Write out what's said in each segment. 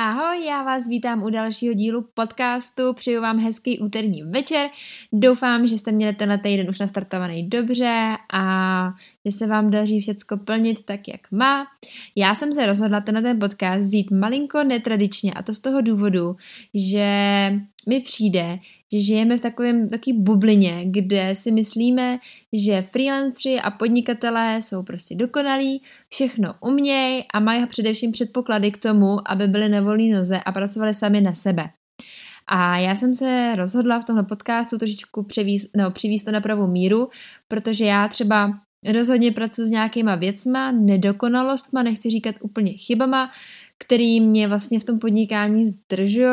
Ahoj, já vás vítám u dalšího dílu podcastu, přeju vám hezký úterní večer, doufám, že jste měli tenhle týden už nastartovaný dobře a že se vám daří všecko plnit tak, jak má. Já jsem se rozhodla tenhle ten podcast vzít malinko netradičně a to z toho důvodu, že mi přijde, že žijeme v takovém taky bublině, kde si myslíme, že freelancři a podnikatelé jsou prostě dokonalí, všechno umějí a mají především předpoklady k tomu, aby byli na volné noze a pracovali sami na sebe. A já jsem se rozhodla v tomhle podcastu trošičku převíst, no, přivíst to na pravou míru, protože já třeba rozhodně pracuji s nějakýma věcma, nedokonalostma, nechci říkat úplně chybama, který mě vlastně v tom podnikání zdržují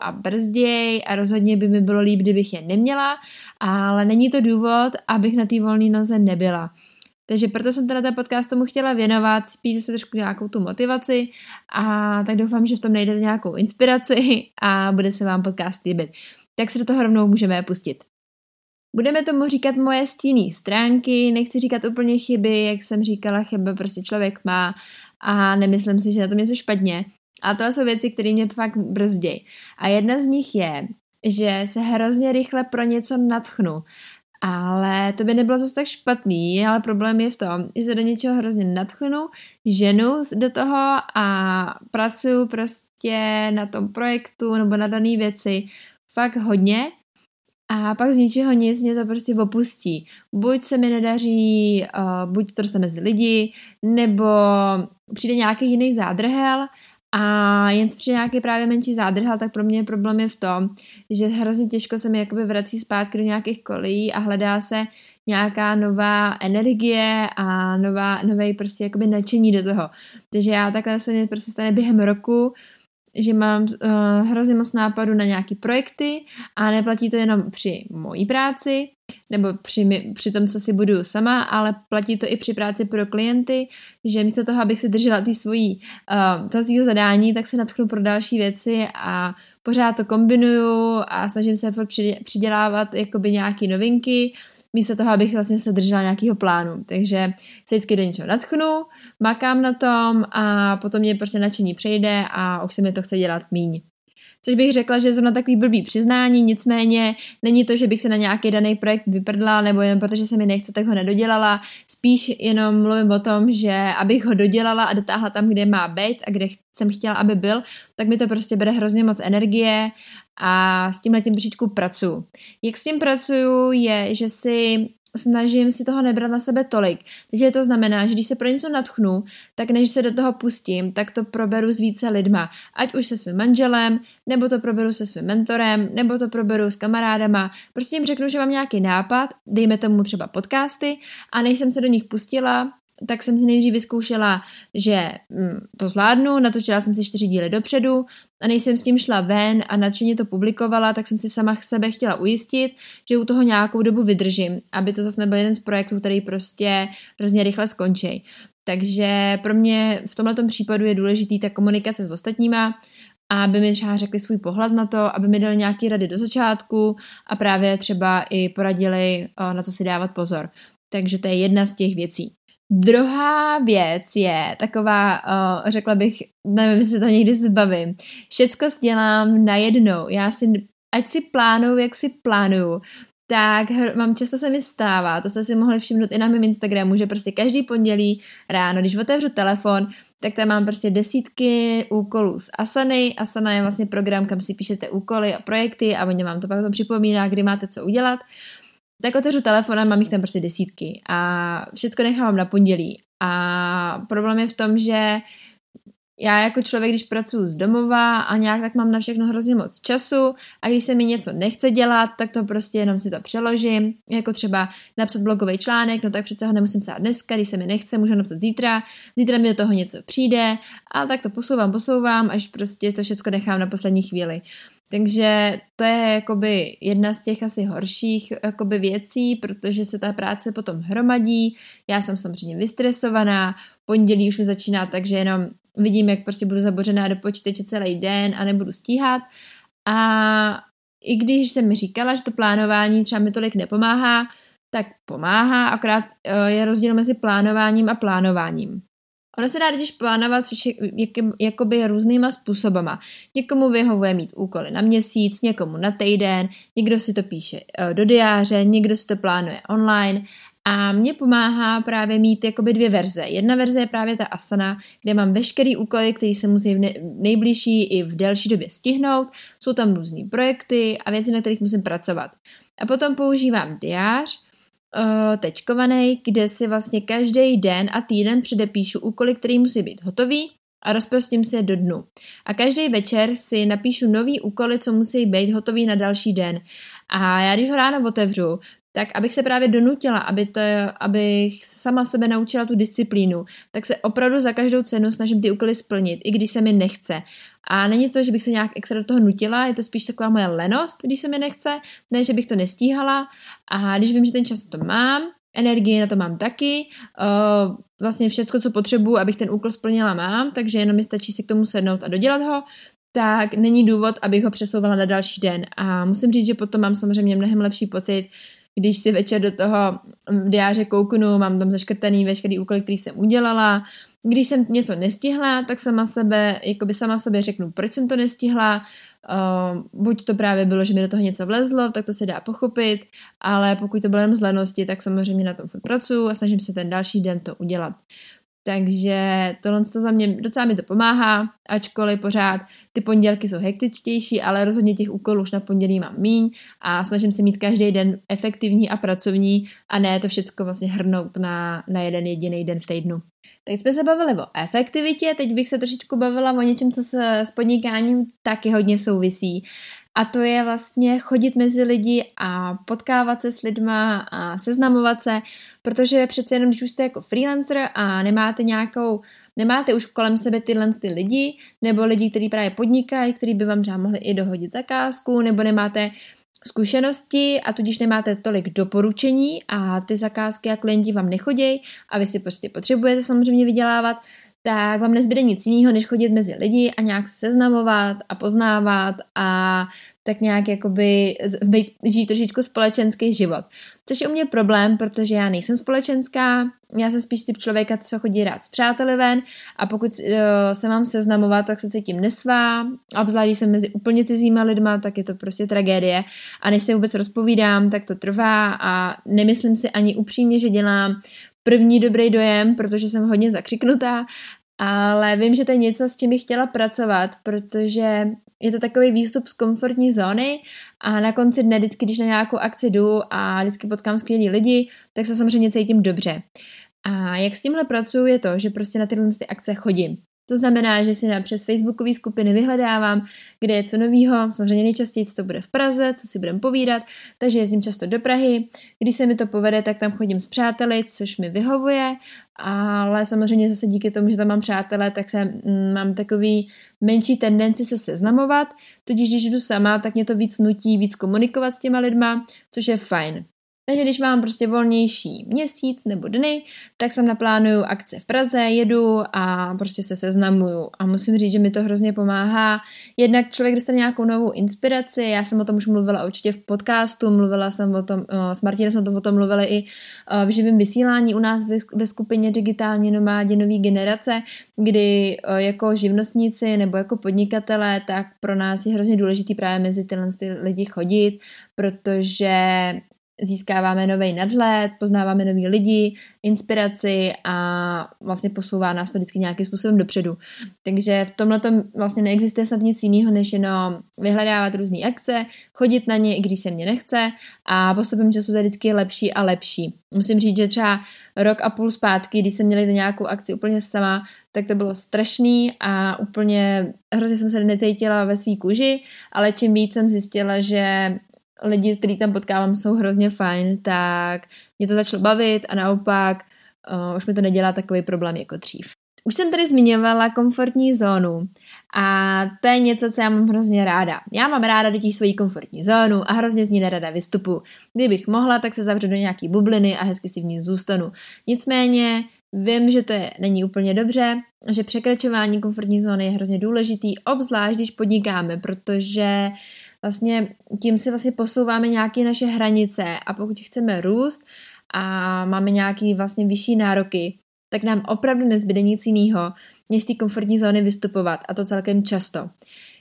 a brzděj a rozhodně by mi bylo líp, kdybych je neměla, ale není to důvod, abych na té volné noze nebyla. Takže proto jsem teda ten podcast tomu chtěla věnovat, spíš se trošku nějakou tu motivaci a tak doufám, že v tom najdete nějakou inspiraci a bude se vám podcast líbit. Tak se do toho rovnou můžeme pustit. Budeme tomu říkat moje stíný stránky, nechci říkat úplně chyby, jak jsem říkala, chyba prostě člověk má a nemyslím si, že na tom něco špatně. A to jsou věci, které mě fakt brzdějí. A jedna z nich je, že se hrozně rychle pro něco natchnu. Ale to by nebylo zase tak špatný, ale problém je v tom, že se do něčeho hrozně natchnu, ženu do toho a pracuju prostě na tom projektu nebo na dané věci fakt hodně a pak z ničeho nic mě to prostě opustí. Buď se mi nedaří, uh, buď to dostane mezi lidi, nebo přijde nějaký jiný zádrhel a jen přijde nějaký právě menší zádrhel, tak pro mě problém je v tom, že hrozně těžko se mi jakoby vrací zpátky do nějakých kolejí a hledá se nějaká nová energie a nová, nové prostě jakoby nadšení do toho. Takže já takhle se mi prostě stane během roku, že mám uh, hrozně moc nápadů na nějaký projekty a neplatí to jenom při mojí práci nebo při, při tom, co si budu sama, ale platí to i při práci pro klienty, že místo toho, abych si držela tý svojí, uh, toho svého zadání, tak se natchnu pro další věci a pořád to kombinuju a snažím se přidělávat jakoby nějaký novinky, místo toho, abych vlastně se držela nějakého plánu. Takže se vždycky do něčeho natchnu, makám na tom a potom mě prostě nadšení přejde a už se mi to chce dělat míň. Což bych řekla, že je zrovna takový blbý přiznání, nicméně není to, že bych se na nějaký daný projekt vyprdla, nebo jen protože se mi nechce, tak ho nedodělala. Spíš jenom mluvím o tom, že abych ho dodělala a dotáhla tam, kde má být a kde jsem chtěla, aby byl, tak mi to prostě bere hrozně moc energie a s tím tím trošičku pracuju. Jak s tím pracuju je, že si snažím si toho nebrat na sebe tolik. Takže to znamená, že když se pro něco natchnu, tak než se do toho pustím, tak to proberu s více lidma. Ať už se svým manželem, nebo to proberu se svým mentorem, nebo to proberu s kamarádama. Prostě jim řeknu, že mám nějaký nápad, dejme tomu třeba podcasty, a než jsem se do nich pustila, tak jsem si nejdřív vyzkoušela, že mm, to zvládnu, natočila jsem si čtyři díly dopředu a než jsem s tím šla ven a nadšeně to publikovala, tak jsem si sama sebe chtěla ujistit, že u toho nějakou dobu vydržím, aby to zase nebyl jeden z projektů, který prostě hrozně rychle skončí. Takže pro mě v tomto případu je důležitý ta komunikace s ostatníma, aby mi třeba řekli svůj pohled na to, aby mi dali nějaké rady do začátku a právě třeba i poradili, na co si dávat pozor. Takže to je jedna z těch věcí. Druhá věc je taková, uh, řekla bych, nevím, jestli to někdy zbavím. Všecko dělám najednou. Já si, ať si plánuju, jak si plánuju, tak mám často se mi stává, to jste si mohli všimnout i na mém Instagramu, že prostě každý pondělí ráno, když otevřu telefon, tak tam mám prostě desítky úkolů z Asany. Asana je vlastně program, kam si píšete úkoly a projekty a oni vám to pak to připomíná, kdy máte co udělat tak otevřu telefon a mám jich tam prostě desítky a všechno nechávám na pondělí. A problém je v tom, že já jako člověk, když pracuji z domova a nějak tak mám na všechno hrozně moc času a když se mi něco nechce dělat, tak to prostě jenom si to přeložím, jako třeba napsat blogový článek, no tak přece ho nemusím psát dneska, když se mi nechce, můžu napsat zítra, zítra mi do toho něco přijde a tak to posouvám, posouvám, až prostě to všechno nechám na poslední chvíli. Takže to je jakoby jedna z těch asi horších jakoby věcí, protože se ta práce potom hromadí. Já jsem samozřejmě vystresovaná, pondělí už mi začíná tak, že jenom vidím, jak prostě budu zabořená do počítače celý den a nebudu stíhat. A i když jsem mi říkala, že to plánování třeba mi tolik nepomáhá, tak pomáhá, akorát eh, je rozdíl mezi plánováním a plánováním. Ono se dá totiž plánovat jak, jakoby různýma způsobama. Někomu vyhovuje mít úkoly na měsíc, někomu na týden, někdo si to píše eh, do diáře, někdo si to plánuje online a mě pomáhá právě mít jakoby dvě verze. Jedna verze je právě ta asana, kde mám veškerý úkoly, které se musí v nejbližší i v delší době stihnout. Jsou tam různé projekty a věci, na kterých musím pracovat. A potom používám diář, uh, tečkovaný, kde si vlastně každý den a týden předepíšu úkoly, které musí být hotový a rozprostím si je do dnu. A každý večer si napíšu nový úkoly, co musí být hotový na další den. A já když ho ráno otevřu, tak abych se právě donutila, aby to, abych sama sebe naučila tu disciplínu, tak se opravdu za každou cenu snažím ty úkoly splnit, i když se mi nechce. A není to, že bych se nějak extra do toho nutila, je to spíš taková moje lenost, když se mi nechce, ne, že bych to nestíhala. A když vím, že ten čas to mám, energii na to mám taky, uh, vlastně všechno, co potřebuji, abych ten úkol splnila, mám, takže jenom mi stačí si k tomu sednout a dodělat ho, tak není důvod, abych ho přesouvala na další den. A musím říct, že potom mám samozřejmě mnohem lepší pocit, když si večer do toho diáře kouknu, mám tam zaškrtaný veškerý úkoly, který jsem udělala. Když jsem něco nestihla, tak sama sebe, jakoby sama sobě řeknu, proč jsem to nestihla, Uh, buď to právě bylo, že mi do toho něco vlezlo, tak to se dá pochopit, ale pokud to bylo jen z lenosti, tak samozřejmě na tom furt pracuji a snažím se ten další den to udělat. Takže tohle to za mě docela mi to pomáhá, ačkoliv pořád ty pondělky jsou hektičtější, ale rozhodně těch úkolů už na pondělí mám míň a snažím se mít každý den efektivní a pracovní a ne to všechno vlastně hrnout na, na jeden jediný den v týdnu. Teď jsme se bavili o efektivitě, teď bych se trošičku bavila o něčem, co se s podnikáním taky hodně souvisí. A to je vlastně chodit mezi lidi a potkávat se s lidma a seznamovat se, protože přece jenom, když už jste jako freelancer a nemáte nějakou, nemáte už kolem sebe tyhle ty lidi, nebo lidi, kteří právě podnikají, kteří by vám třeba mohli i dohodit zakázku, nebo nemáte zkušenosti a tudíž nemáte tolik doporučení a ty zakázky a klienti vám nechodí a vy si prostě potřebujete samozřejmě vydělávat, tak vám nezbyde nic jiného, než chodit mezi lidi a nějak seznamovat a poznávat a tak nějak jakoby být, žít trošičku společenský život. Což je u mě problém, protože já nejsem společenská, já jsem spíš typ člověka, co chodí rád s přáteli ven. A pokud uh, se mám seznamovat, tak se cítím nesvá, obzvlášť když jsem mezi úplně cizíma lidma, tak je to prostě tragédie. A než se vůbec rozpovídám, tak to trvá. A nemyslím si ani upřímně, že dělám první dobrý dojem, protože jsem hodně zakřiknutá, ale vím, že to je něco, s čím bych chtěla pracovat, protože je to takový výstup z komfortní zóny a na konci dne vždycky, když na nějakou akci jdu a vždycky potkám skvělí lidi, tak se samozřejmě cítím dobře. A jak s tímhle pracuji je to, že prostě na tyhle ty akce chodím. To znamená, že si na přes facebookové skupiny vyhledávám, kde je co novýho, samozřejmě nejčastěji to bude v Praze, co si budeme povídat, takže jezdím často do Prahy. Když se mi to povede, tak tam chodím s přáteli, což mi vyhovuje, ale samozřejmě zase díky tomu, že tam mám přátele, tak se, mm, mám takový menší tendenci se seznamovat, tudíž když jdu sama, tak mě to víc nutí víc komunikovat s těma lidma, což je fajn. Takže když mám prostě volnější měsíc nebo dny, tak jsem naplánuju akce v Praze, jedu a prostě se seznamuju. A musím říct, že mi to hrozně pomáhá. Jednak člověk dostane nějakou novou inspiraci, já jsem o tom už mluvila určitě v podcastu, mluvila jsem o tom, s Martinem jsme o tom mluvili i v živém vysílání u nás ve skupině Digitální nomádi nový generace, kdy jako živnostníci nebo jako podnikatelé, tak pro nás je hrozně důležitý právě mezi tyhle lidi chodit, protože získáváme nový nadhled, poznáváme nový lidi, inspiraci a vlastně posouvá nás to vždycky nějakým způsobem dopředu. Takže v tomhle vlastně neexistuje snad nic jiného, než jenom vyhledávat různé akce, chodit na ně, i když se mě nechce a postupem času to je vždycky lepší a lepší. Musím říct, že třeba rok a půl zpátky, když jsem měla nějakou akci úplně sama, tak to bylo strašný a úplně hrozně jsem se necítila ve svý kůži, ale čím víc jsem zjistila, že lidi, který tam potkávám, jsou hrozně fajn, tak mě to začalo bavit a naopak uh, už mi to nedělá takový problém jako dřív. Už jsem tady zmiňovala komfortní zónu a to je něco, co já mám hrozně ráda. Já mám ráda totiž svoji komfortní zónu a hrozně z ní nerada vystupu. Kdybych mohla, tak se zavřu do nějaký bubliny a hezky si v ní zůstanu. Nicméně Vím, že to je, není úplně dobře, že překračování komfortní zóny je hrozně důležitý, obzvlášť když podnikáme, protože vlastně tím si vlastně posouváme nějaké naše hranice a pokud chceme růst a máme nějaké vlastně vyšší nároky, tak nám opravdu nezbyde nic jiného, než z té komfortní zóny vystupovat a to celkem často.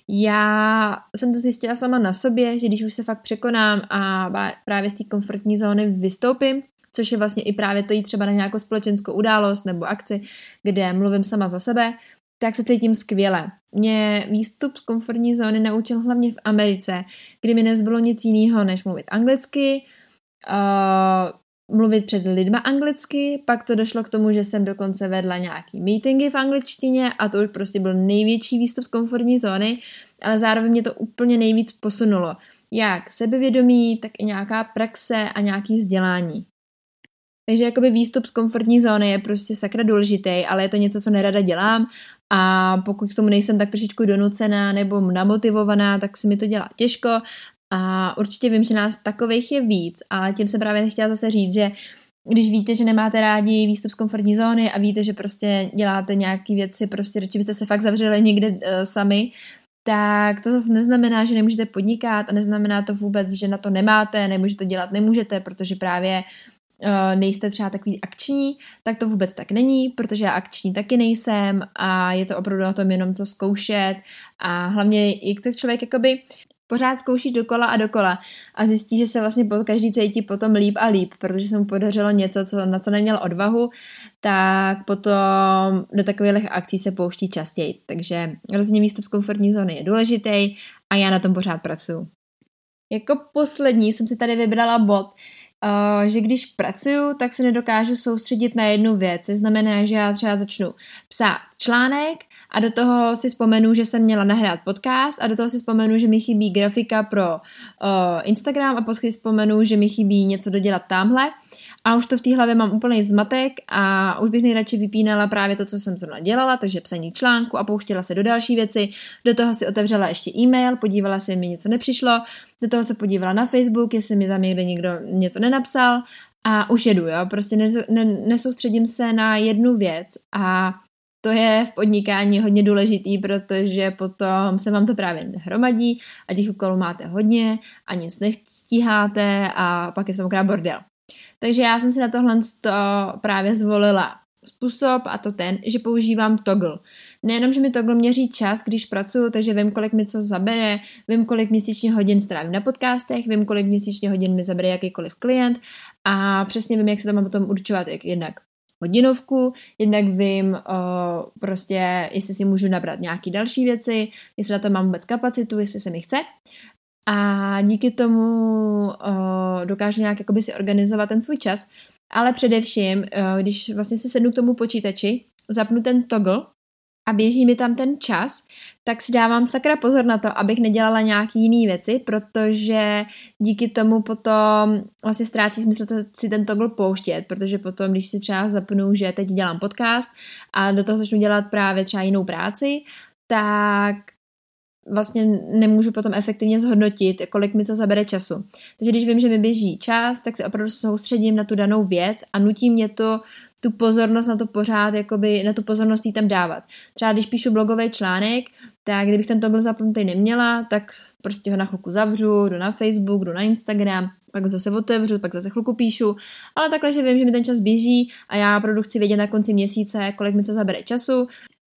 Já jsem to zjistila sama na sobě, že když už se fakt překonám a právě z té komfortní zóny vystoupím, což je vlastně i právě to jít třeba na nějakou společenskou událost nebo akci, kde mluvím sama za sebe, tak se cítím skvěle. Mě výstup z komfortní zóny naučil hlavně v Americe, kdy mi nezbylo nic jiného, než mluvit anglicky, uh, mluvit před lidma anglicky, pak to došlo k tomu, že jsem dokonce vedla nějaký meetingy v angličtině a to už prostě byl největší výstup z komfortní zóny, ale zároveň mě to úplně nejvíc posunulo. Jak sebevědomí, tak i nějaká praxe a nějaký vzdělání. Takže jakoby výstup z komfortní zóny je prostě sakra důležitý, ale je to něco, co nerada dělám. A pokud k tomu nejsem tak trošičku donucená nebo namotivovaná, tak si mi to dělá těžko. A určitě vím, že nás takových je víc a tím se právě nechtěla zase říct, že když víte, že nemáte rádi výstup z komfortní zóny a víte, že prostě děláte nějaké věci, prostě radši byste se fakt zavřeli někde uh, sami, tak to zase neznamená, že nemůžete podnikat a neznamená to vůbec, že na to nemáte, nemůžete to dělat, nemůžete, protože právě nejste třeba takový akční, tak to vůbec tak není, protože já akční taky nejsem a je to opravdu o tom jenom to zkoušet a hlavně jak to člověk jakoby pořád zkouší dokola a dokola a zjistí, že se vlastně po každý cítí potom líp a líp, protože se mu podařilo něco, co, na co neměl odvahu, tak potom do takových akcí se pouští častěji. Takže rozhodně výstup z komfortní zóny je důležitý a já na tom pořád pracuji. Jako poslední jsem si tady vybrala bod, že když pracuju, tak se nedokážu soustředit na jednu věc, což znamená, že já třeba začnu psát článek a do toho si vzpomenu, že jsem měla nahrát podcast a do toho si vzpomenu, že mi chybí grafika pro uh, Instagram a potom si vzpomenu, že mi chybí něco dodělat tamhle a už to v té hlavě mám úplný zmatek a už bych nejradši vypínala právě to, co jsem zrovna dělala, takže psaní článku a pouštěla se do další věci. Do toho si otevřela ještě e-mail, podívala se, mi něco nepřišlo, do toho se podívala na Facebook, jestli mi tam někde někdo něco nenapsal a už jedu, jo, prostě nesoustředím se na jednu věc a to je v podnikání hodně důležitý, protože potom se vám to právě nehromadí a těch úkolů máte hodně a nic nestíháte a pak je v tom krát bordel. Takže já jsem si na tohle právě zvolila způsob a to ten, že používám toggle. Nejenom, že mi toggle měří čas, když pracuju, takže vím, kolik mi co zabere, vím, kolik měsíčně hodin strávím na podcastech, vím, kolik měsíčně hodin mi zabere jakýkoliv klient a přesně vím, jak se to mám potom určovat, jak jednak hodinovku, jednak vím o, prostě, jestli si můžu nabrat nějaký další věci, jestli na to mám vůbec kapacitu, jestli se mi chce a díky tomu uh, dokážu nějak jakoby si organizovat ten svůj čas, ale především, uh, když vlastně se sednu k tomu počítači, zapnu ten toggle a běží mi tam ten čas, tak si dávám sakra pozor na to, abych nedělala nějaký jiný věci, protože díky tomu potom vlastně ztrácí smysl si ten toggle pouštět, protože potom, když si třeba zapnu, že teď dělám podcast a do toho začnu dělat právě třeba jinou práci, tak vlastně nemůžu potom efektivně zhodnotit, kolik mi co zabere času. Takže když vím, že mi běží čas, tak se opravdu soustředím na tu danou věc a nutí mě to tu pozornost na to pořád, jakoby na tu pozornost jí tam dávat. Třeba když píšu blogový článek, tak kdybych ten toggle zapnutý neměla, tak prostě ho na chvilku zavřu, jdu na Facebook, jdu na Instagram, pak ho zase otevřu, pak zase chvilku píšu, ale takhle, že vím, že mi ten čas běží a já opravdu chci vědět na konci měsíce, kolik mi co zabere času,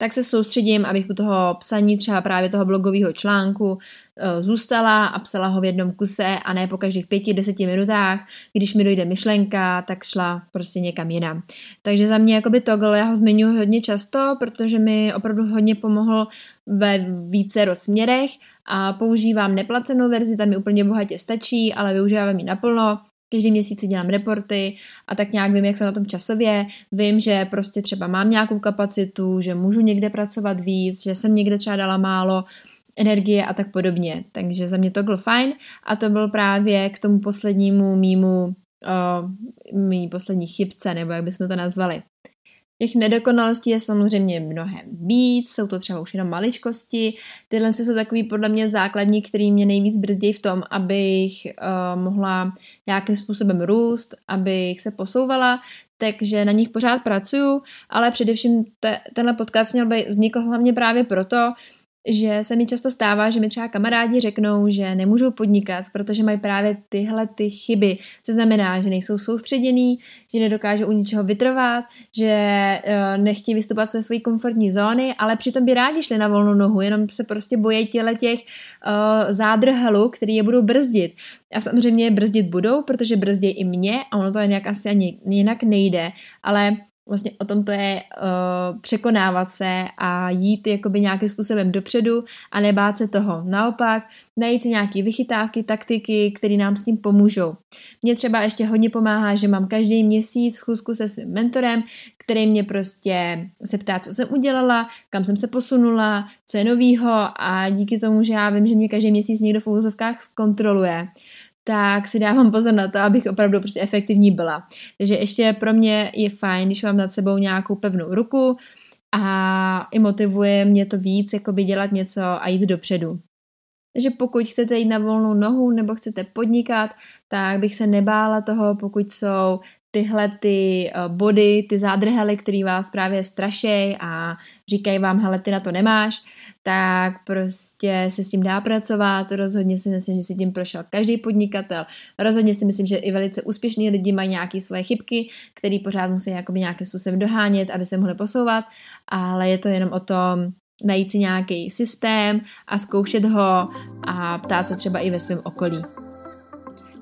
tak se soustředím, abych u toho psaní třeba právě toho blogového článku eh, zůstala a psala ho v jednom kuse a ne po každých pěti, deseti minutách, když mi dojde myšlenka, tak šla prostě někam jinam. Takže za mě jakoby toggle, já ho zmiňuji hodně často, protože mi opravdu hodně pomohl ve více rozměrech a používám neplacenou verzi, tam mi úplně bohatě stačí, ale využívám ji naplno, každý měsíc si dělám reporty a tak nějak vím, jak jsem na tom časově. Vím, že prostě třeba mám nějakou kapacitu, že můžu někde pracovat víc, že jsem někde třeba dala málo energie a tak podobně. Takže za mě to bylo fajn a to byl právě k tomu poslednímu mýmu, uh, mý poslední chybce, nebo jak bychom to nazvali. Těch nedokonalostí je samozřejmě mnohem víc, jsou to třeba už jenom maličkosti. Tyhle jsou takový podle mě základní, který mě nejvíc brzdí v tom, abych uh, mohla nějakým způsobem růst, abych se posouvala, takže na nich pořád pracuju, ale především te, tenhle podcast měl být, vznikl hlavně právě proto, že se mi často stává, že mi třeba kamarádi řeknou, že nemůžou podnikat, protože mají právě tyhle ty chyby, co znamená, že nejsou soustředění, že nedokážou u ničeho vytrvat, že uh, nechtějí vystupovat své své komfortní zóny, ale přitom by rádi šli na volnou nohu, jenom se prostě bojí těle těch uh, zádrhelů, který je budou brzdit. A samozřejmě brzdit budou, protože brzdí i mě a ono to jen asi ani jinak nejde, ale vlastně o tom to je uh, překonávat se a jít jakoby nějakým způsobem dopředu a nebát se toho. Naopak, najít si nějaké vychytávky, taktiky, které nám s tím pomůžou. Mně třeba ještě hodně pomáhá, že mám každý měsíc schůzku se svým mentorem, který mě prostě se ptá, co jsem udělala, kam jsem se posunula, co je novýho a díky tomu, že já vím, že mě každý měsíc někdo v úvozovkách zkontroluje, tak si dávám pozor na to, abych opravdu prostě efektivní byla. Takže ještě pro mě je fajn, když mám nad sebou nějakou pevnou ruku a i motivuje mě to víc, jakoby dělat něco a jít dopředu. Takže pokud chcete jít na volnou nohu nebo chcete podnikat, tak bych se nebála toho, pokud jsou tyhle ty eh, body, ty zádrhely, který vás právě strašej a říkají vám, hele, ty na to nemáš, tak prostě se s tím dá pracovat. Rozhodně si myslím, že si tím prošel každý podnikatel. Rozhodně si myslím, že i velice úspěšní lidi mají nějaké svoje chybky, které pořád musí jakoby nějakým způsobem dohánět, aby se mohli posouvat, ale je to jenom o tom, najít si nějaký systém a zkoušet ho a ptát se třeba i ve svém okolí.